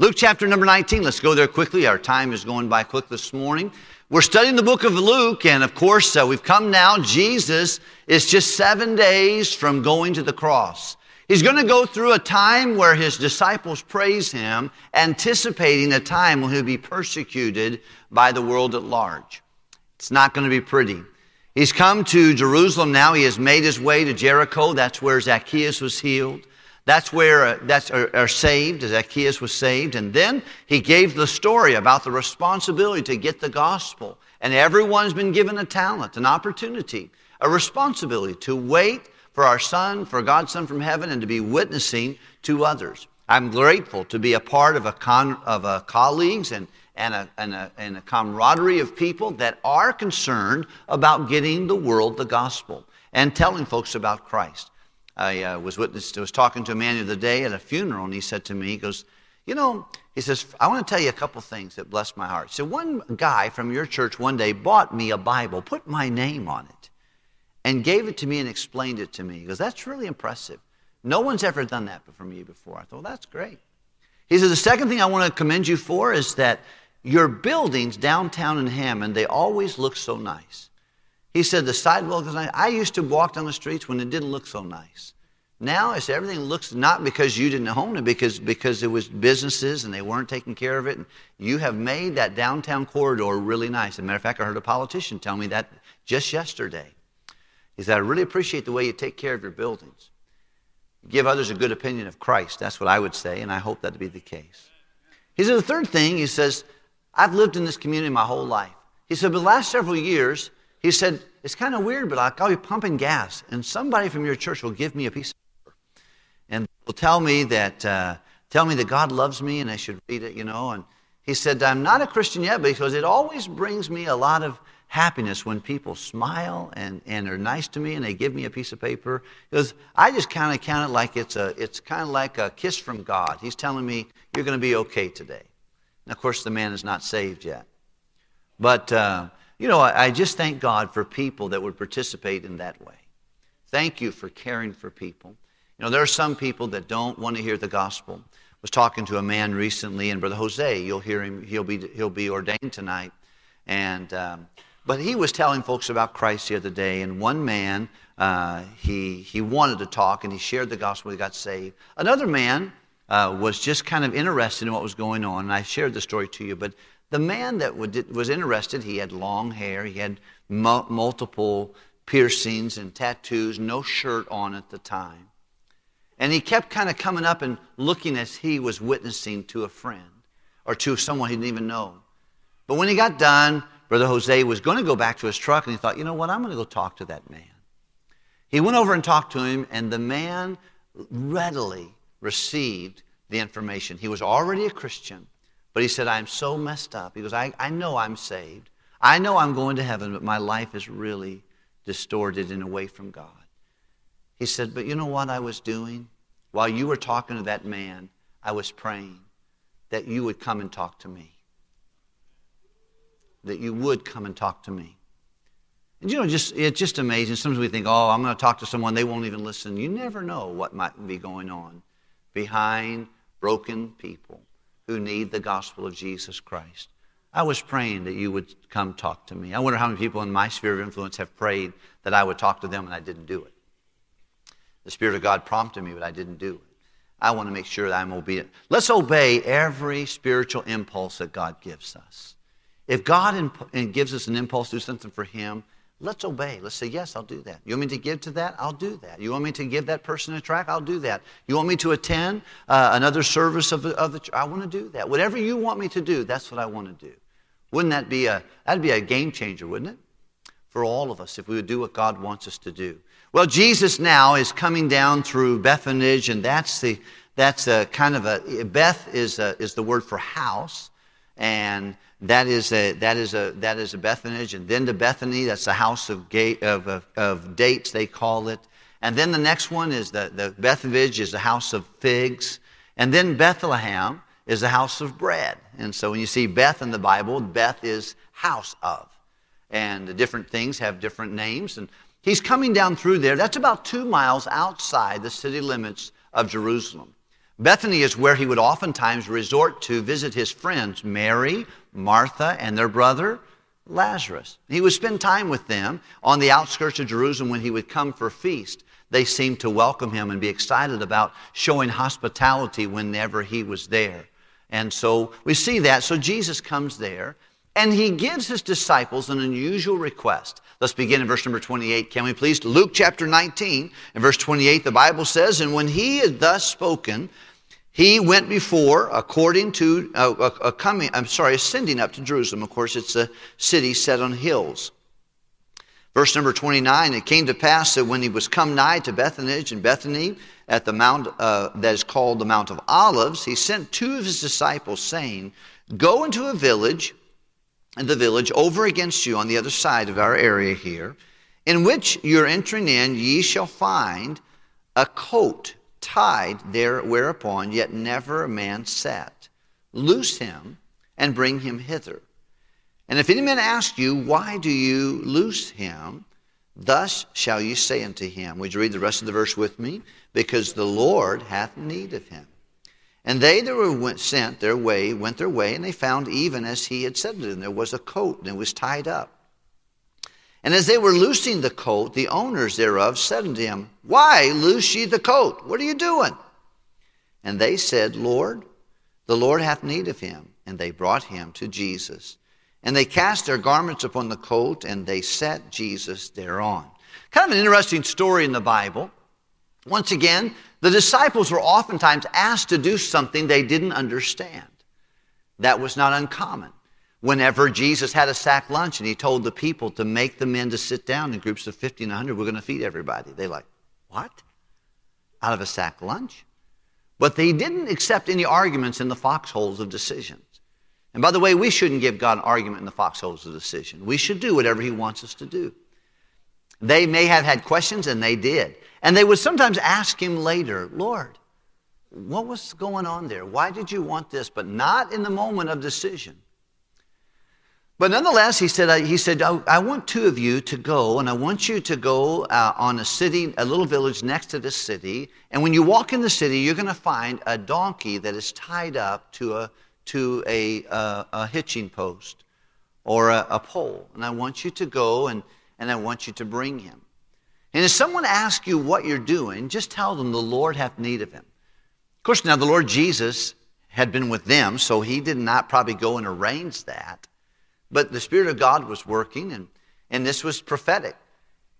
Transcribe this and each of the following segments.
Luke chapter number 19, let's go there quickly. Our time is going by quick this morning. We're studying the book of Luke, and of course, uh, we've come now. Jesus is just seven days from going to the cross. He's going to go through a time where his disciples praise him, anticipating a time when he'll be persecuted by the world at large. It's not going to be pretty. He's come to Jerusalem now. He has made his way to Jericho. That's where Zacchaeus was healed. That's where uh, that's are, are saved. Zacchaeus was saved, and then he gave the story about the responsibility to get the gospel. And everyone's been given a talent, an opportunity, a responsibility to wait for our Son, for God's Son from heaven, and to be witnessing to others. I'm grateful to be a part of a con, of a colleagues and and a, and, a, and a camaraderie of people that are concerned about getting the world the gospel and telling folks about Christ. I uh, was witness, I was talking to a man the other day at a funeral, and he said to me, he goes, you know, he says, I want to tell you a couple things that blessed my heart. So one guy from your church one day bought me a Bible, put my name on it, and gave it to me and explained it to me. He goes, that's really impressive. No one's ever done that for me before. I thought, well, that's great. He says, the second thing I want to commend you for is that your buildings downtown in Hammond, they always look so nice. He said the sidewalk is nice. I used to walk down the streets when it didn't look so nice. Now it's everything looks not because you didn't own it, because because it was businesses and they weren't taking care of it. And you have made that downtown corridor really nice. As a matter of fact, I heard a politician tell me that just yesterday. He said, I really appreciate the way you take care of your buildings. Give others a good opinion of Christ. That's what I would say, and I hope that to be the case. He said, the third thing, he says, I've lived in this community my whole life. He said, but the last several years, he said, It's kind of weird, but I'll be pumping gas, and somebody from your church will give me a piece of paper. And will tell me that, uh, tell me that God loves me and I should read it, you know. And he said, I'm not a Christian yet because it always brings me a lot of happiness when people smile and, and are nice to me and they give me a piece of paper. Because I just kind of count it like it's, a, it's kind of like a kiss from God. He's telling me, You're going to be okay today. And of course, the man is not saved yet. But uh, you know, I, I just thank God for people that would participate in that way. Thank you for caring for people. You know, there are some people that don't want to hear the gospel. I was talking to a man recently, and Brother Jose, you'll hear him, he'll be, he'll be ordained tonight. And, um, but he was telling folks about Christ the other day, and one man, uh, he, he wanted to talk, and he shared the gospel, he got saved. Another man uh, was just kind of interested in what was going on, and I shared the story to you, but the man that was interested, he had long hair, he had multiple piercings and tattoos, no shirt on at the time. And he kept kind of coming up and looking as he was witnessing to a friend or to someone he didn't even know. But when he got done, Brother Jose was going to go back to his truck and he thought, you know what, I'm going to go talk to that man. He went over and talked to him, and the man readily received the information. He was already a Christian. But he said, I'm so messed up. He goes, I, I know I'm saved. I know I'm going to heaven, but my life is really distorted and away from God. He said, But you know what I was doing? While you were talking to that man, I was praying that you would come and talk to me. That you would come and talk to me. And you know, just it's just amazing. Sometimes we think, oh, I'm going to talk to someone, they won't even listen. You never know what might be going on behind broken people who need the gospel of Jesus Christ. I was praying that you would come talk to me. I wonder how many people in my sphere of influence have prayed that I would talk to them and I didn't do it. The Spirit of God prompted me, but I didn't do it. I want to make sure that I'm obedient. Let's obey every spiritual impulse that God gives us. If God imp- gives us an impulse to do something for Him, Let's obey. Let's say, yes, I'll do that. You want me to give to that? I'll do that. You want me to give that person a track? I'll do that. You want me to attend uh, another service of of the I want to do that. Whatever you want me to do, that's what I want to do. Wouldn't that be a, that'd be a game changer, wouldn't it? For all of us, if we would do what God wants us to do. Well, Jesus now is coming down through Bethphage, and that's the, that's a kind of a, Beth is, a, is the word for house. And that is a, that is a, that is a Bethphage. And then to Bethany, that's the house of, gate, of, of, of dates, they call it. And then the next one is the, the Bethphage is the house of figs. And then Bethlehem is the house of bread. And so when you see Beth in the Bible, Beth is house of. And the different things have different names. And he's coming down through there. That's about two miles outside the city limits of Jerusalem. Bethany is where he would oftentimes resort to visit his friends, Mary, Martha, and their brother Lazarus. He would spend time with them on the outskirts of Jerusalem when he would come for feast. They seemed to welcome him and be excited about showing hospitality whenever he was there. And so we see that. So Jesus comes there and he gives his disciples an unusual request. Let's begin in verse number 28. Can we please? Luke chapter 19 and verse 28, the Bible says, And when he had thus spoken, he went before, according to uh, a, a coming. I'm sorry, ascending up to Jerusalem. Of course, it's a city set on hills. Verse number 29 It came to pass that when he was come nigh to Bethany and Bethany at the mount uh, that is called the Mount of Olives, he sent two of his disciples, saying, Go into a village, and the village over against you on the other side of our area here, in which you're entering in, ye shall find a coat tied there whereupon yet never a man sat. Loose him and bring him hither. And if any man ask you, Why do you loose him? Thus shall you say unto him. Would you read the rest of the verse with me? Because the Lord hath need of him. And they that were sent their way went their way, and they found even as he had said to them. There was a coat, and it was tied up. And as they were loosing the coat, the owners thereof said unto him, Why loose ye the coat? What are you doing? And they said, Lord, the Lord hath need of him. And they brought him to Jesus. And they cast their garments upon the coat, and they set Jesus thereon. Kind of an interesting story in the Bible. Once again, the disciples were oftentimes asked to do something they didn't understand. That was not uncommon whenever Jesus had a sack lunch and he told the people to make the men to sit down in groups of 50 and 100, we're going to feed everybody. They like, what? Out of a sack lunch? But they didn't accept any arguments in the foxholes of decisions. And by the way, we shouldn't give God an argument in the foxholes of decision. We should do whatever he wants us to do. They may have had questions, and they did. And they would sometimes ask him later, Lord, what was going on there? Why did you want this? But not in the moment of decision. But nonetheless, he said, he said I want two of you to go, and I want you to go uh, on a city, a little village next to this city. And when you walk in the city, you're going to find a donkey that is tied up to a, to a, a, a hitching post or a, a, pole. And I want you to go and, and I want you to bring him. And if someone asks you what you're doing, just tell them the Lord hath need of him. Of course, now the Lord Jesus had been with them, so he did not probably go and arrange that. But the Spirit of God was working, and, and this was prophetic.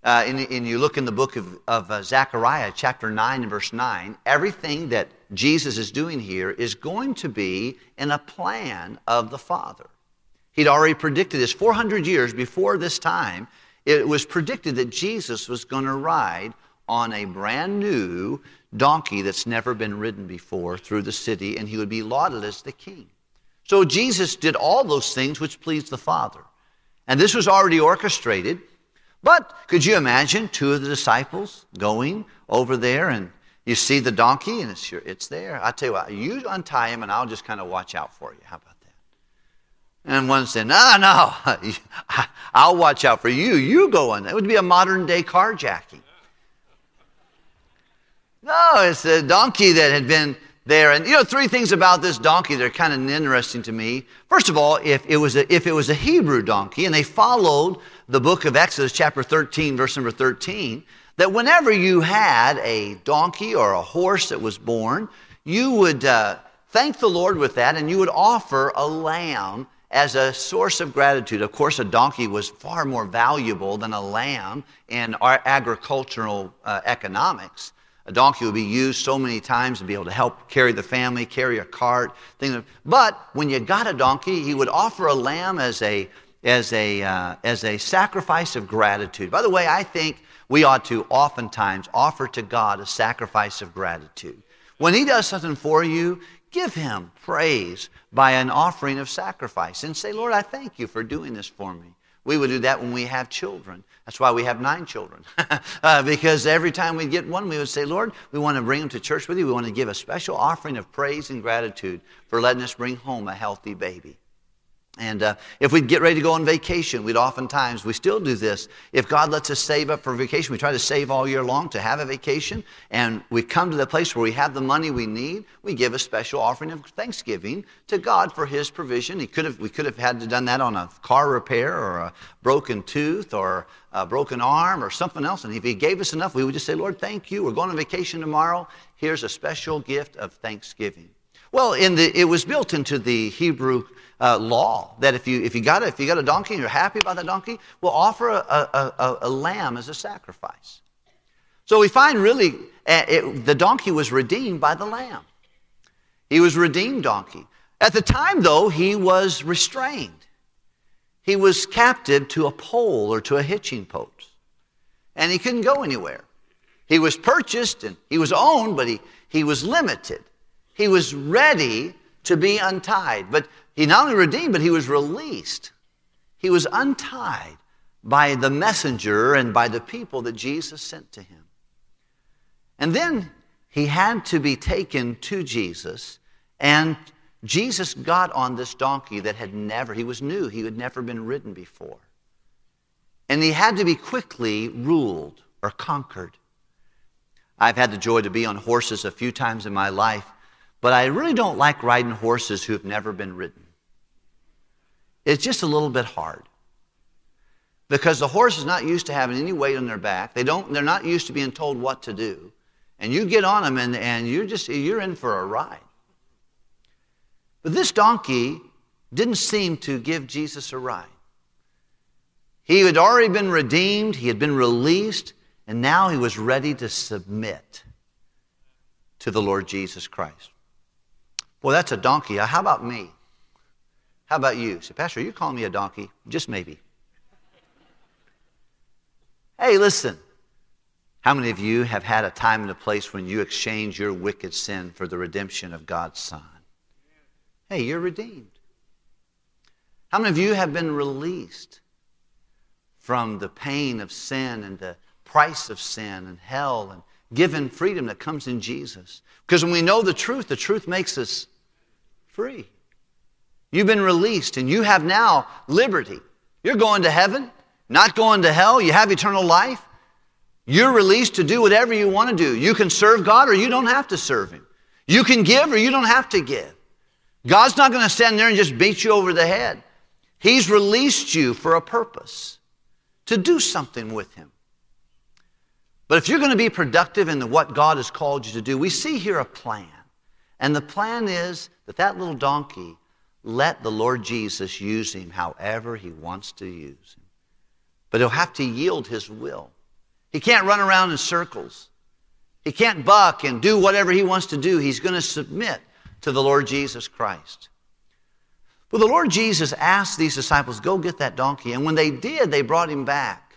Uh, and, and, you look in the book of, of uh, Zechariah, chapter 9 and verse 9, everything that Jesus is doing here is going to be in a plan of the Father. He'd already predicted this 400 years before this time. It was predicted that Jesus was going to ride on a brand new donkey that's never been ridden before through the city, and he would be lauded as the king. So Jesus did all those things which pleased the Father. And this was already orchestrated. But could you imagine two of the disciples going over there and you see the donkey and it's, it's there? I tell you what, you untie him and I'll just kind of watch out for you. How about that? And one said, No, no, I'll watch out for you. You go on. It would be a modern day carjacking. No, it's a donkey that had been there. And you know, three things about this donkey that are kind of interesting to me. First of all, if it was a, if it was a Hebrew donkey and they followed the book of Exodus, chapter 13, verse number 13, that whenever you had a donkey or a horse that was born, you would uh, thank the Lord with that and you would offer a lamb as a source of gratitude. Of course, a donkey was far more valuable than a lamb in our agricultural uh, economics. A donkey would be used so many times to be able to help carry the family, carry a cart, things. But when you got a donkey, he would offer a lamb as a as a uh, as a sacrifice of gratitude. By the way, I think we ought to oftentimes offer to God a sacrifice of gratitude. When He does something for you, give Him praise by an offering of sacrifice and say, Lord, I thank you for doing this for me. We would do that when we have children. That's why we have nine children. uh, because every time we get one, we would say, Lord, we want to bring them to church with you. We want to give a special offering of praise and gratitude for letting us bring home a healthy baby. And uh, if we'd get ready to go on vacation, we'd oftentimes, we still do this. If God lets us save up for vacation, we try to save all year long to have a vacation. And we come to the place where we have the money we need. We give a special offering of thanksgiving to God for His provision. He could have, we could have had to done that on a car repair or a broken tooth or a broken arm or something else. And if He gave us enough, we would just say, Lord, thank you. We're going on vacation tomorrow. Here's a special gift of thanksgiving. Well, in the, it was built into the Hebrew uh, law that if you, if, you got a, if you got a donkey and you're happy about that donkey, we'll offer a, a, a, a lamb as a sacrifice. So we find really uh, it, the donkey was redeemed by the lamb. He was redeemed donkey. At the time, though, he was restrained. He was captive to a pole or to a hitching post, and he couldn't go anywhere. He was purchased and he was owned, but he, he was limited. He was ready to be untied. But he not only redeemed, but he was released. He was untied by the messenger and by the people that Jesus sent to him. And then he had to be taken to Jesus, and Jesus got on this donkey that had never, he was new, he had never been ridden before. And he had to be quickly ruled or conquered. I've had the joy to be on horses a few times in my life, but I really don't like riding horses who have never been ridden. It's just a little bit hard. Because the horse is not used to having any weight on their back. They don't, they're not used to being told what to do. And you get on them and, and you're just you're in for a ride. But this donkey didn't seem to give Jesus a ride. He had already been redeemed, he had been released, and now he was ready to submit to the Lord Jesus Christ. Well, that's a donkey. Uh, how about me? How about you? Say, Pastor, you calling me a donkey? Just maybe. Hey, listen. How many of you have had a time and a place when you exchange your wicked sin for the redemption of God's Son? Hey, you're redeemed. How many of you have been released from the pain of sin and the price of sin and hell and given freedom that comes in Jesus? Because when we know the truth, the truth makes us free. You've been released and you have now liberty. You're going to heaven, not going to hell. You have eternal life. You're released to do whatever you want to do. You can serve God or you don't have to serve Him. You can give or you don't have to give. God's not going to stand there and just beat you over the head. He's released you for a purpose to do something with Him. But if you're going to be productive in what God has called you to do, we see here a plan. And the plan is that that little donkey let the Lord Jesus use him however he wants to use him. But he'll have to yield his will. He can't run around in circles. He can't buck and do whatever he wants to do. He's going to submit to the Lord Jesus Christ. Well, the Lord Jesus asked these disciples, Go get that donkey. And when they did, they brought him back.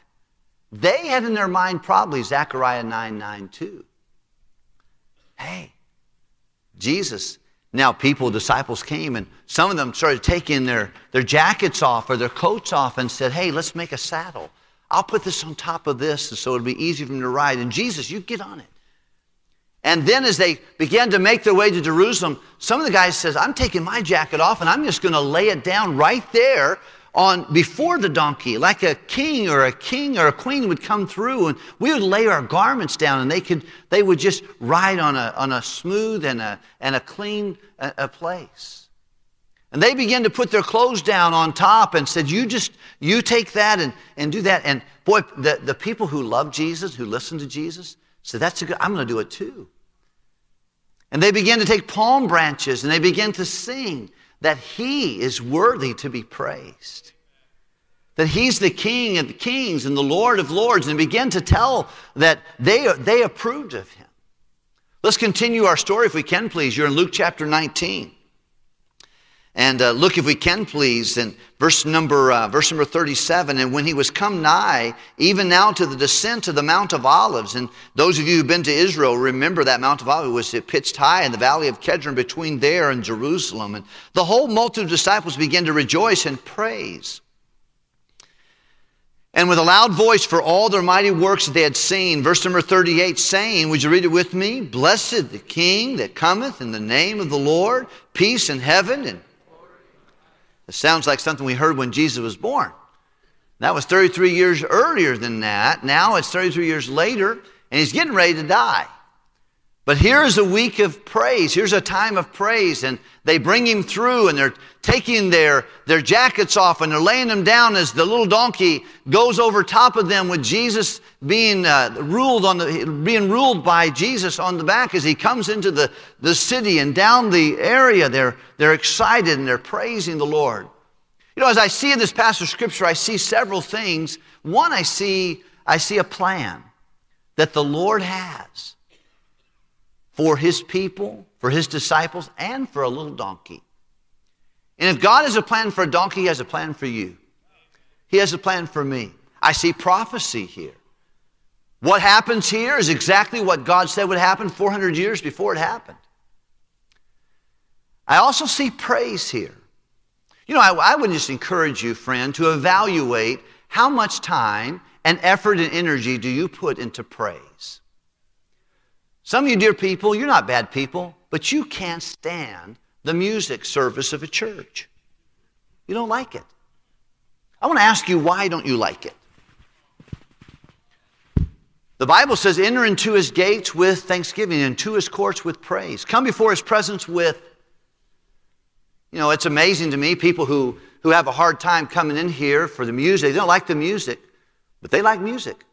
They had in their mind probably Zechariah 9 9 too. Hey, Jesus now, people, disciples came, and some of them started taking their, their jackets off or their coats off and said, Hey, let's make a saddle. I'll put this on top of this so it'll be easy for them to ride. And Jesus, you get on it. And then as they began to make their way to Jerusalem, some of the guys says, I'm taking my jacket off and I'm just going to lay it down right there on before the donkey, like a king or a king or a queen would come through, and we would lay our garments down, and they could they would just ride on a on a smooth and a and a clean a, a place. And they began to put their clothes down on top and said, You just you take that and, and do that. And boy, the, the people who love Jesus, who listen to Jesus, said, That's a good, I'm gonna do it too. And they began to take palm branches and they began to sing that he is worthy to be praised. That he's the king of the kings and the lord of lords, and begin to tell that they, they approved of him. Let's continue our story if we can, please. You're in Luke chapter 19. And uh, look, if we can, please, in verse number, uh, verse number 37. And when he was come nigh, even now to the descent of the Mount of Olives, and those of you who've been to Israel remember that Mount of Olives was pitched high in the valley of Kedron between there and Jerusalem. And the whole multitude of disciples began to rejoice and praise. And with a loud voice for all their mighty works that they had seen, verse number 38, saying, Would you read it with me? Blessed the King that cometh in the name of the Lord, peace in heaven and It sounds like something we heard when Jesus was born. That was 33 years earlier than that. Now it's 33 years later, and he's getting ready to die. But here's a week of praise. Here's a time of praise. And they bring him through and they're taking their, their jackets off and they're laying them down as the little donkey goes over top of them with Jesus being uh, ruled on the, being ruled by Jesus on the back as he comes into the, the city and down the area. They're, they're excited and they're praising the Lord. You know, as I see in this passage of scripture, I see several things. One, I see, I see a plan that the Lord has for his people, for his disciples, and for a little donkey. And if God has a plan for a donkey, he has a plan for you. He has a plan for me. I see prophecy here. What happens here is exactly what God said would happen 400 years before it happened. I also see praise here. You know, I, I would just encourage you, friend, to evaluate how much time and effort and energy do you put into praise. Some of you, dear people, you're not bad people, but you can't stand the music service of a church. You don't like it. I want to ask you, why don't you like it? The Bible says, enter into his gates with thanksgiving and to his courts with praise. Come before his presence with, you know, it's amazing to me, people who, who have a hard time coming in here for the music. They don't like the music, but they like music.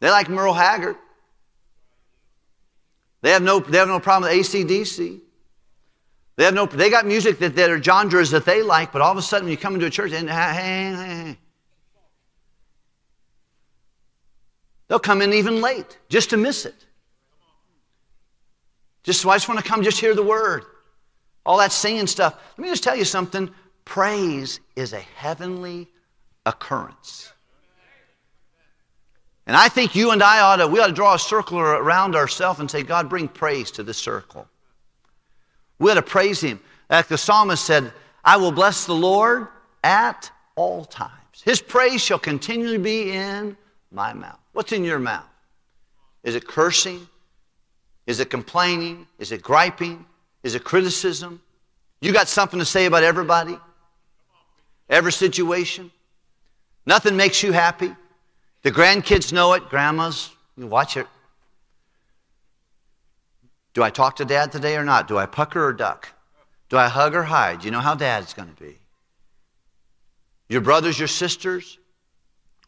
They like Merle Haggard. They have no, they have no problem with ACDC. They, have no, they got music that, that are genres that they like, but all of a sudden you come into a church, and, hey, hey, hey. they'll come in even late just to miss it. Just so I just want to come just hear the word. All that singing stuff. Let me just tell you something. Praise is a heavenly occurrence. And I think you and I ought to, we ought to draw a circle around ourselves and say, God, bring praise to this circle. We ought to praise Him. Like the psalmist said, I will bless the Lord at all times. His praise shall continually be in my mouth. What's in your mouth? Is it cursing? Is it complaining? Is it griping? Is it criticism? You got something to say about everybody? Every situation? Nothing makes you happy? The grandkids know it. Grandmas, you watch it. Do I talk to dad today or not? Do I pucker or duck? Do I hug or hide? You know how dad's going to be. Your brothers, your sisters,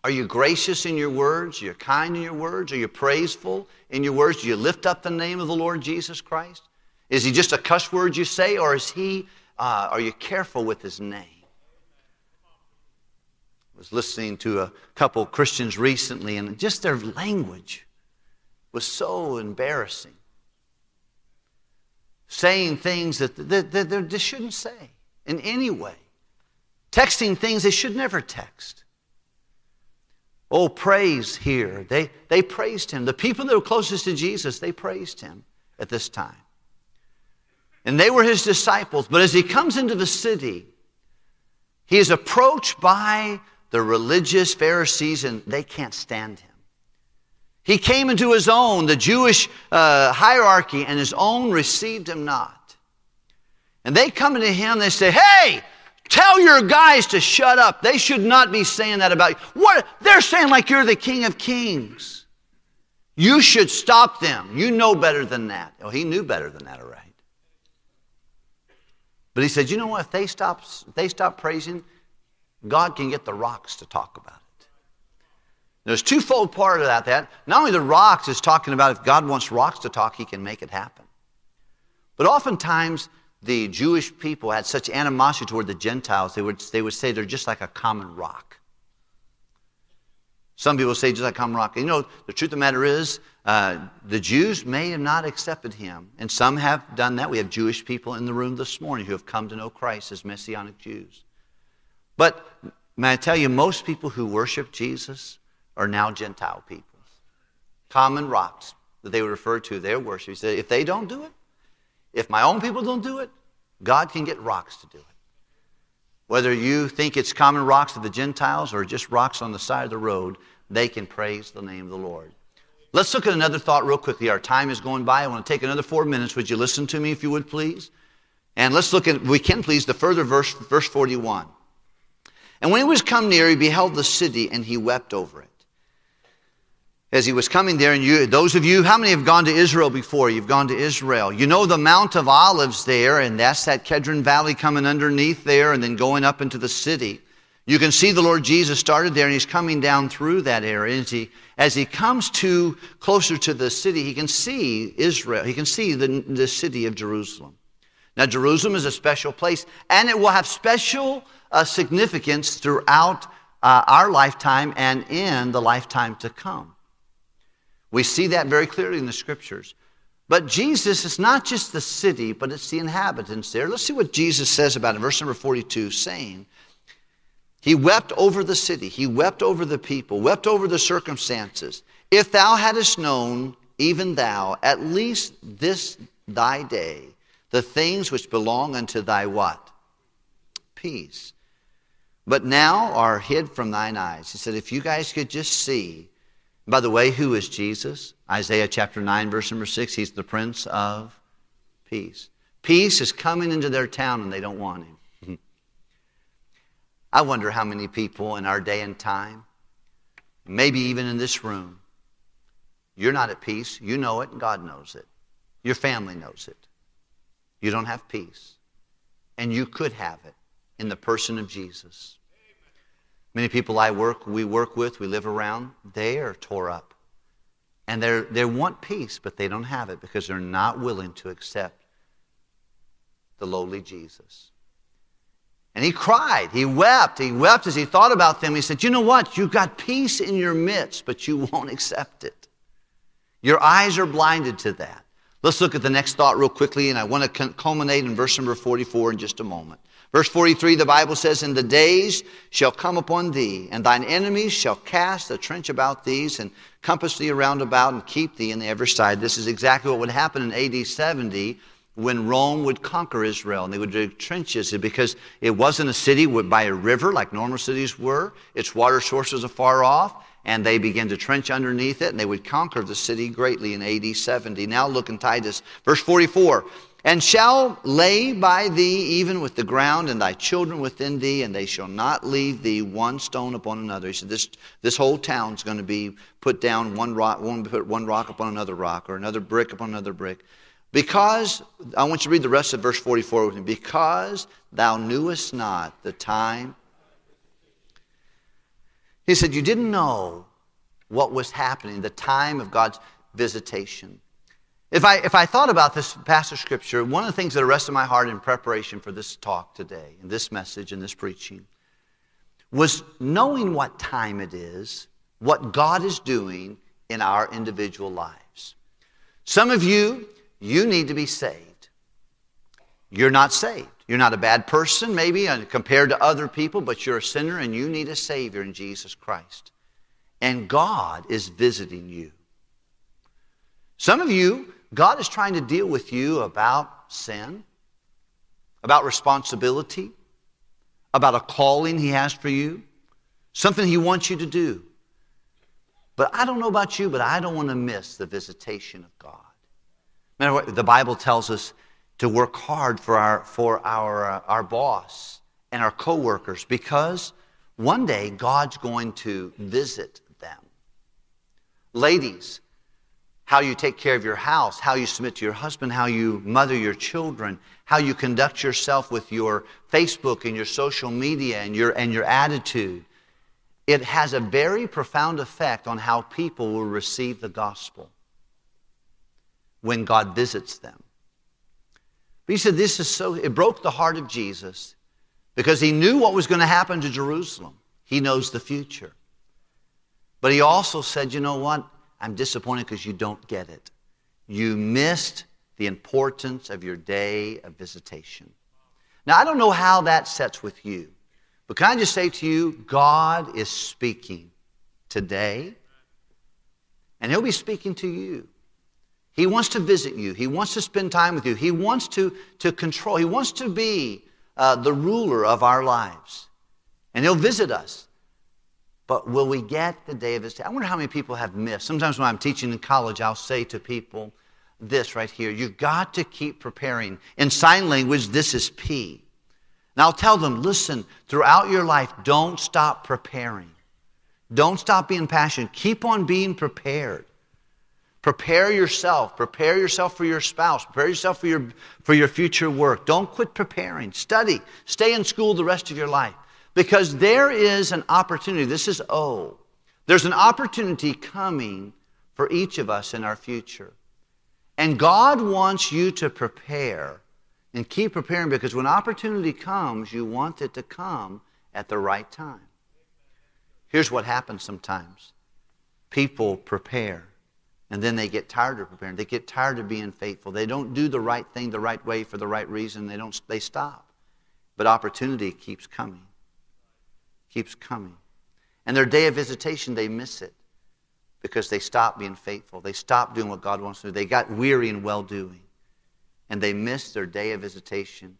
are you gracious in your words? Are you kind in your words? Are you praiseful in your words? Do you lift up the name of the Lord Jesus Christ? Is he just a cuss word you say, or is he, uh, are you careful with his name? Was listening to a couple Christians recently, and just their language was so embarrassing. Saying things that, they just shouldn't say in any way. Texting things they should never text. Oh, praise here. They, they praised him. The people that were closest to Jesus, they praised him at this time. And they were his disciples. But as he comes into the city, he is approached by the religious Pharisees, and they can't stand him. He came into his own, the Jewish uh, hierarchy, and his own received him not. And they come into him, they say, Hey, tell your guys to shut up. They should not be saying that about you. What? They're saying like you're the king of kings. You should stop them. You know better than that. Well, he knew better than that, all right. But he said, You know what? If they stop, if they stop praising, God can get the rocks to talk about it. There's twofold part of that. That not only the rocks is talking about if God wants rocks to talk, He can make it happen. But oftentimes the Jewish people had such animosity toward the Gentiles, they would, they would say they're just like a common rock. Some people say just like a common rock. You know, the truth of the matter is, uh, the Jews may have not accepted him, and some have done that. We have Jewish people in the room this morning who have come to know Christ as Messianic Jews. But may I tell you, most people who worship Jesus are now Gentile peoples. Common rocks that they refer to their worship. He said, if they don't do it, if my own people don't do it, God can get rocks to do it. Whether you think it's common rocks of the Gentiles or just rocks on the side of the road, they can praise the name of the Lord. Let's look at another thought real quickly. Our time is going by. I want to take another four minutes. Would you listen to me if you would, please? And let's look at, we can please, the further verse, verse 41. And when he was come near, he beheld the city and he wept over it. As he was coming there, and you, those of you, how many have gone to Israel before? You've gone to Israel. You know the Mount of Olives there, and that's that Kedron Valley coming underneath there and then going up into the city. You can see the Lord Jesus started there and he's coming down through that area. As he, as he comes to closer to the city, he can see Israel. He can see the, the city of Jerusalem. Now, Jerusalem is a special place and it will have special uh, significance throughout uh, our lifetime and in the lifetime to come. We see that very clearly in the scriptures. But Jesus is not just the city, but it's the inhabitants there. Let's see what Jesus says about it. Verse number 42, saying, he wept over the city. He wept over the people, wept over the circumstances. If thou hadst known, even thou, at least this thy day, the things which belong unto thy what? Peace. But now are hid from thine eyes. He said, if you guys could just see. By the way, who is Jesus? Isaiah chapter 9, verse number 6. He's the Prince of Peace. Peace is coming into their town and they don't want him. I wonder how many people in our day and time, maybe even in this room, you're not at peace. You know it, and God knows it. Your family knows it. You don't have peace. And you could have it in the person of Jesus. Many people I work, we work with, we live around, they are tore up. And they they want peace, but they don't have it because they're not willing to accept the lowly Jesus. And he cried. He wept. He wept as he thought about them. He said, You know what? You've got peace in your midst, but you won't accept it. Your eyes are blinded to that. Let's look at the next thought real quickly, and I want to culminate in verse number 44 in just a moment. Verse 43, the Bible says, In the days shall come upon thee, and thine enemies shall cast a trench about thee, and compass thee around about, and keep thee in the every side. This is exactly what would happen in AD 70 when Rome would conquer Israel and they would dig trenches because it wasn't a city by a river like normal cities were. Its water sources are far off and they began to trench underneath it and they would conquer the city greatly in AD 70. Now look in Titus, verse 44. And shall lay by thee even with the ground and thy children within thee, and they shall not leave thee one stone upon another. He said, This, this whole town's going to be put down one rock, one, put one rock upon another rock, or another brick upon another brick. Because, I want you to read the rest of verse 44 with me. Because thou knewest not the time. He said, You didn't know what was happening, the time of God's visitation. If I, if I thought about this passage of scripture, one of the things that arrested my heart in preparation for this talk today, and this message and this preaching, was knowing what time it is, what God is doing in our individual lives. Some of you you need to be saved. You're not saved. You're not a bad person, maybe, uh, compared to other people, but you're a sinner and you need a Savior in Jesus Christ. And God is visiting you. Some of you, God is trying to deal with you about sin, about responsibility, about a calling He has for you, something He wants you to do. But I don't know about you, but I don't want to miss the visitation of God. Matter what, the Bible tells us to work hard for our, for our, uh, our boss and our coworkers because one day God's going to visit them. Ladies, how you take care of your house, how you submit to your husband, how you mother your children, how you conduct yourself with your Facebook and your social media and your, and your attitude. It has a very profound effect on how people will receive the gospel when God visits them. But he said, This is so, it broke the heart of Jesus because he knew what was going to happen to Jerusalem. He knows the future. But he also said, You know what? I'm disappointed because you don't get it. You missed the importance of your day of visitation. Now, I don't know how that sets with you, but can I just say to you, God is speaking today, and He'll be speaking to you. He wants to visit you. He wants to spend time with you. He wants to, to control. He wants to be uh, the ruler of our lives. And He'll visit us. But will we get the day of His day? I wonder how many people have missed. Sometimes when I'm teaching in college, I'll say to people, this right here. You've got to keep preparing. In sign language, this is P. Now I'll tell them listen, throughout your life, don't stop preparing. Don't stop being passionate. Keep on being prepared. Prepare yourself. Prepare yourself for your spouse. Prepare yourself for your, for your future work. Don't quit preparing. Study. Stay in school the rest of your life. Because there is an opportunity. This is O. There's an opportunity coming for each of us in our future. And God wants you to prepare and keep preparing because when opportunity comes, you want it to come at the right time. Here's what happens sometimes people prepare and then they get tired of preparing. They get tired of being faithful. They don't do the right thing the right way for the right reason. They, don't, they stop. But opportunity keeps coming, keeps coming. And their day of visitation, they miss it because they stop being faithful. They stop doing what God wants to do. They got weary in well doing. And they missed their day of visitation.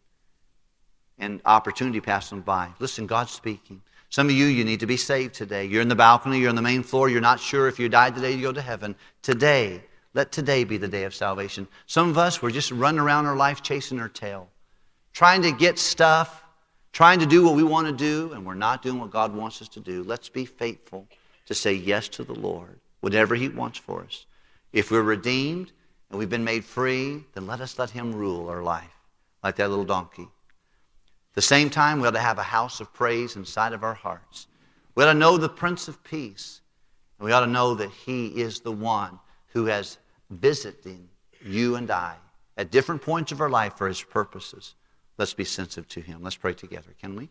And opportunity passed them by. Listen, God's speaking. Some of you, you need to be saved today. You're in the balcony, you're on the main floor, you're not sure if you died today, you go to heaven. Today, let today be the day of salvation. Some of us, we're just running around our life chasing our tail, trying to get stuff, trying to do what we want to do, and we're not doing what God wants us to do. Let's be faithful to say yes to the Lord, whatever He wants for us. If we're redeemed and we've been made free, then let us let Him rule our life, like that little donkey the same time, we ought to have a house of praise inside of our hearts. We ought to know the Prince of Peace. And we ought to know that He is the one who has visited you and I at different points of our life for His purposes. Let's be sensitive to Him. Let's pray together, can we?